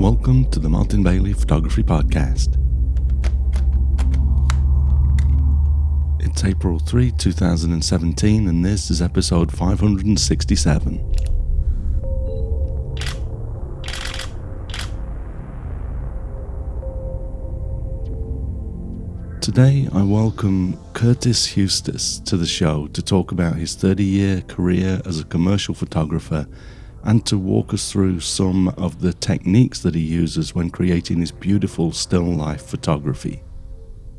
Welcome to the Martin Bailey Photography Podcast. It's April 3, 2017, and this is episode 567. Today, I welcome Curtis Hustace to the show to talk about his 30 year career as a commercial photographer and to walk us through some of the techniques that he uses when creating his beautiful still life photography.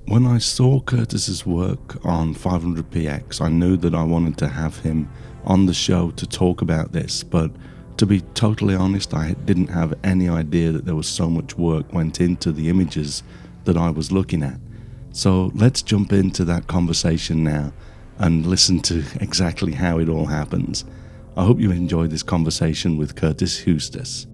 When I saw Curtis's work on 500px, I knew that I wanted to have him on the show to talk about this, but to be totally honest, I didn't have any idea that there was so much work went into the images that I was looking at. So let's jump into that conversation now and listen to exactly how it all happens. I hope you enjoyed this conversation with Curtis Hustace.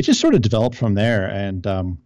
It just sort of developed from there. And um,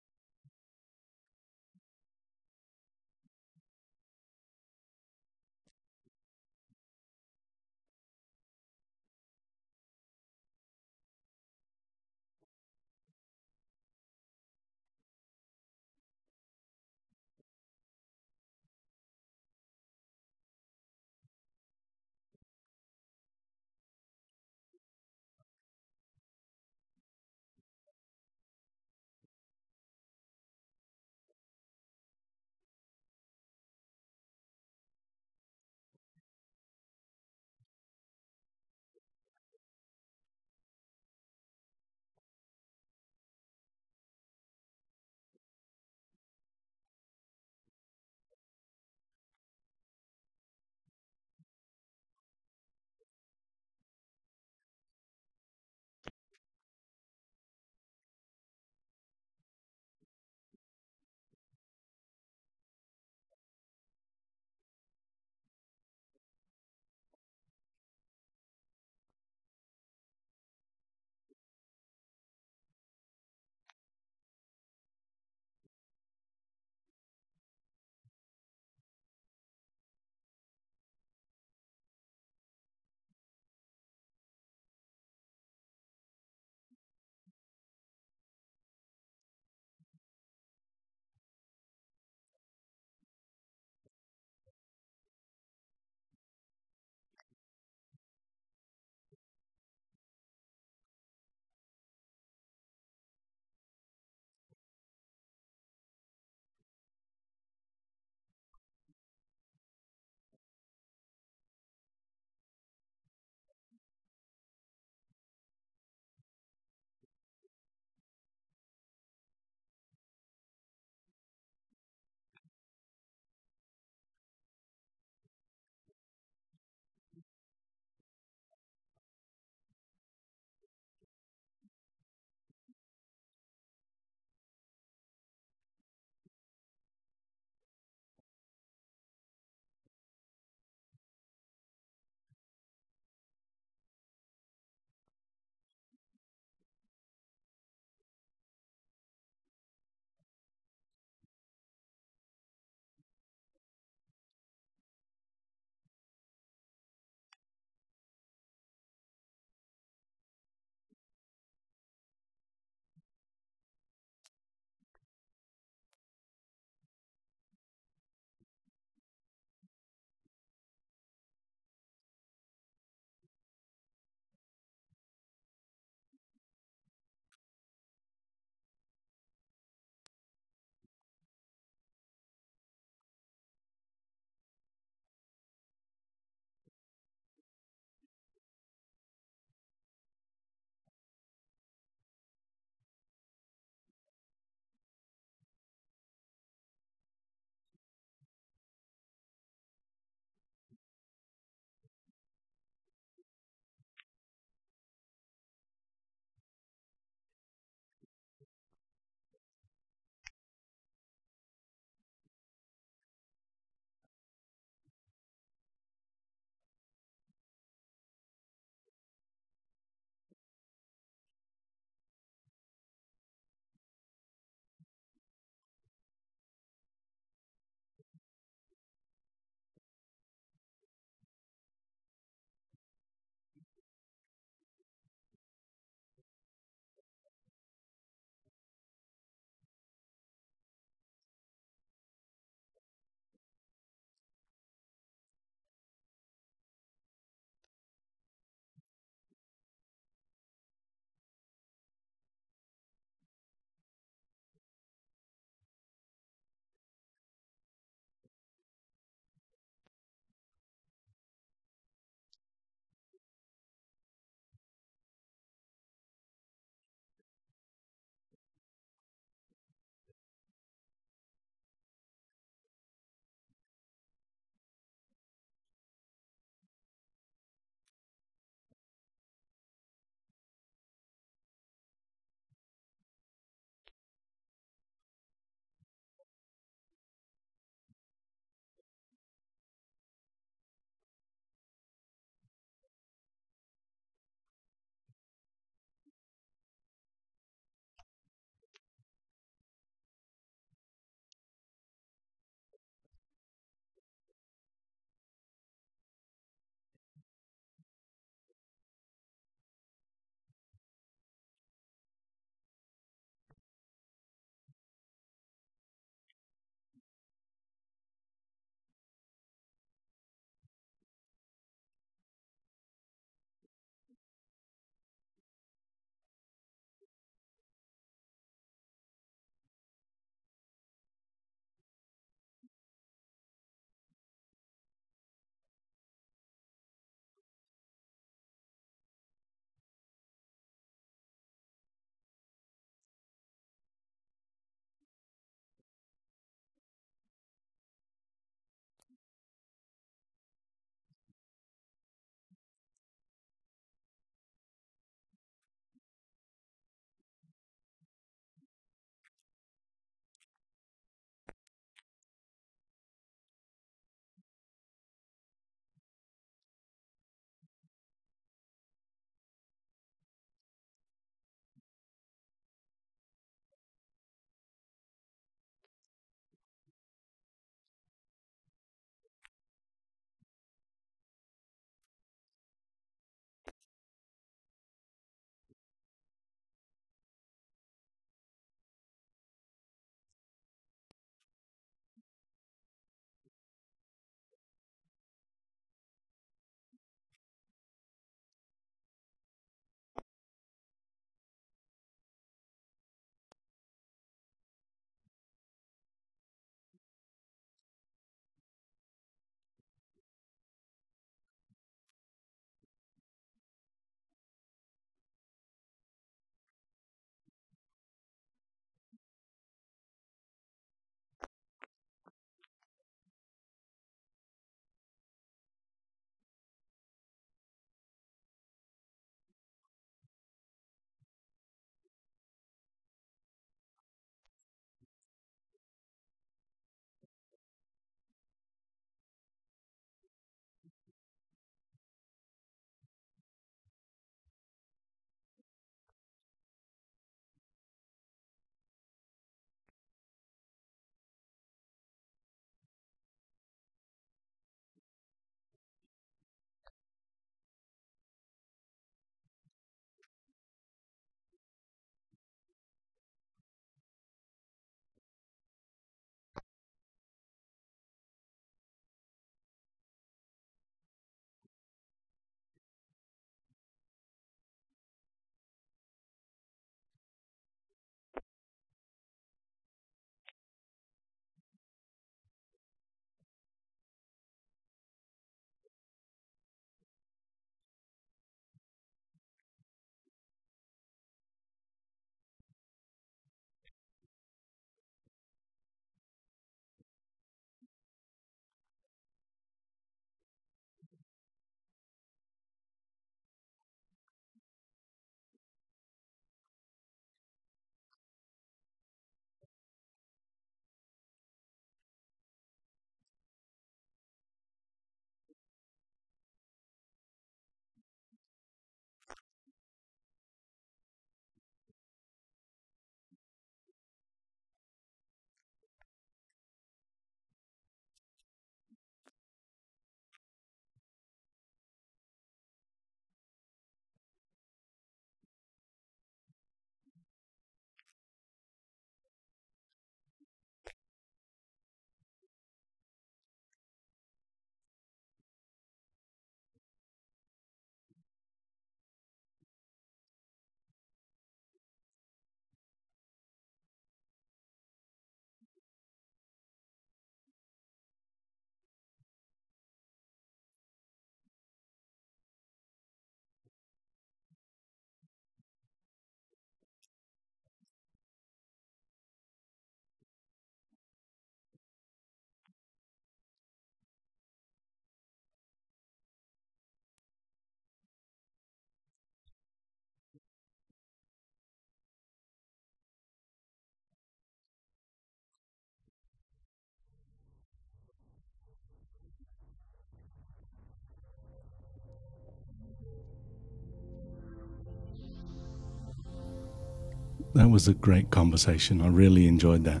that was a great conversation. I really enjoyed that.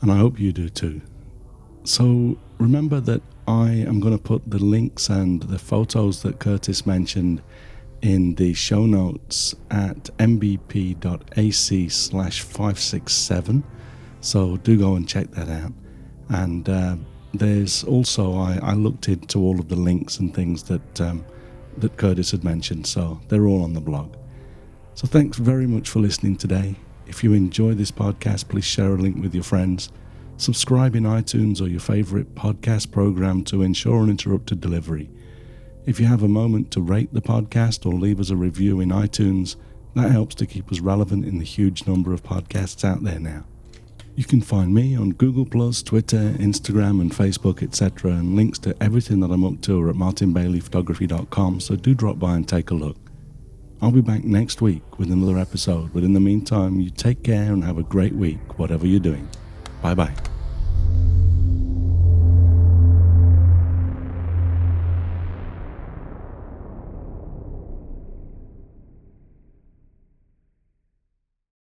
And I hope you do too. So remember that I am going to put the links and the photos that Curtis mentioned in the show notes at mbp.ac slash 567. So do go and check that out. And uh, there's also, I, I, looked into all of the links and things that, um, that Curtis had mentioned. So they're all on the blog. So thanks very much for listening today. If you enjoy this podcast, please share a link with your friends. Subscribe in iTunes or your favorite podcast program to ensure uninterrupted delivery. If you have a moment to rate the podcast or leave us a review in iTunes, that helps to keep us relevant in the huge number of podcasts out there now. You can find me on Google, Twitter, Instagram, and Facebook, etc., and links to everything that I'm up to are at martinbaileyphotography.com, so do drop by and take a look. I'll be back next week with another episode, but in the meantime, you take care and have a great week, whatever you're doing. Bye bye.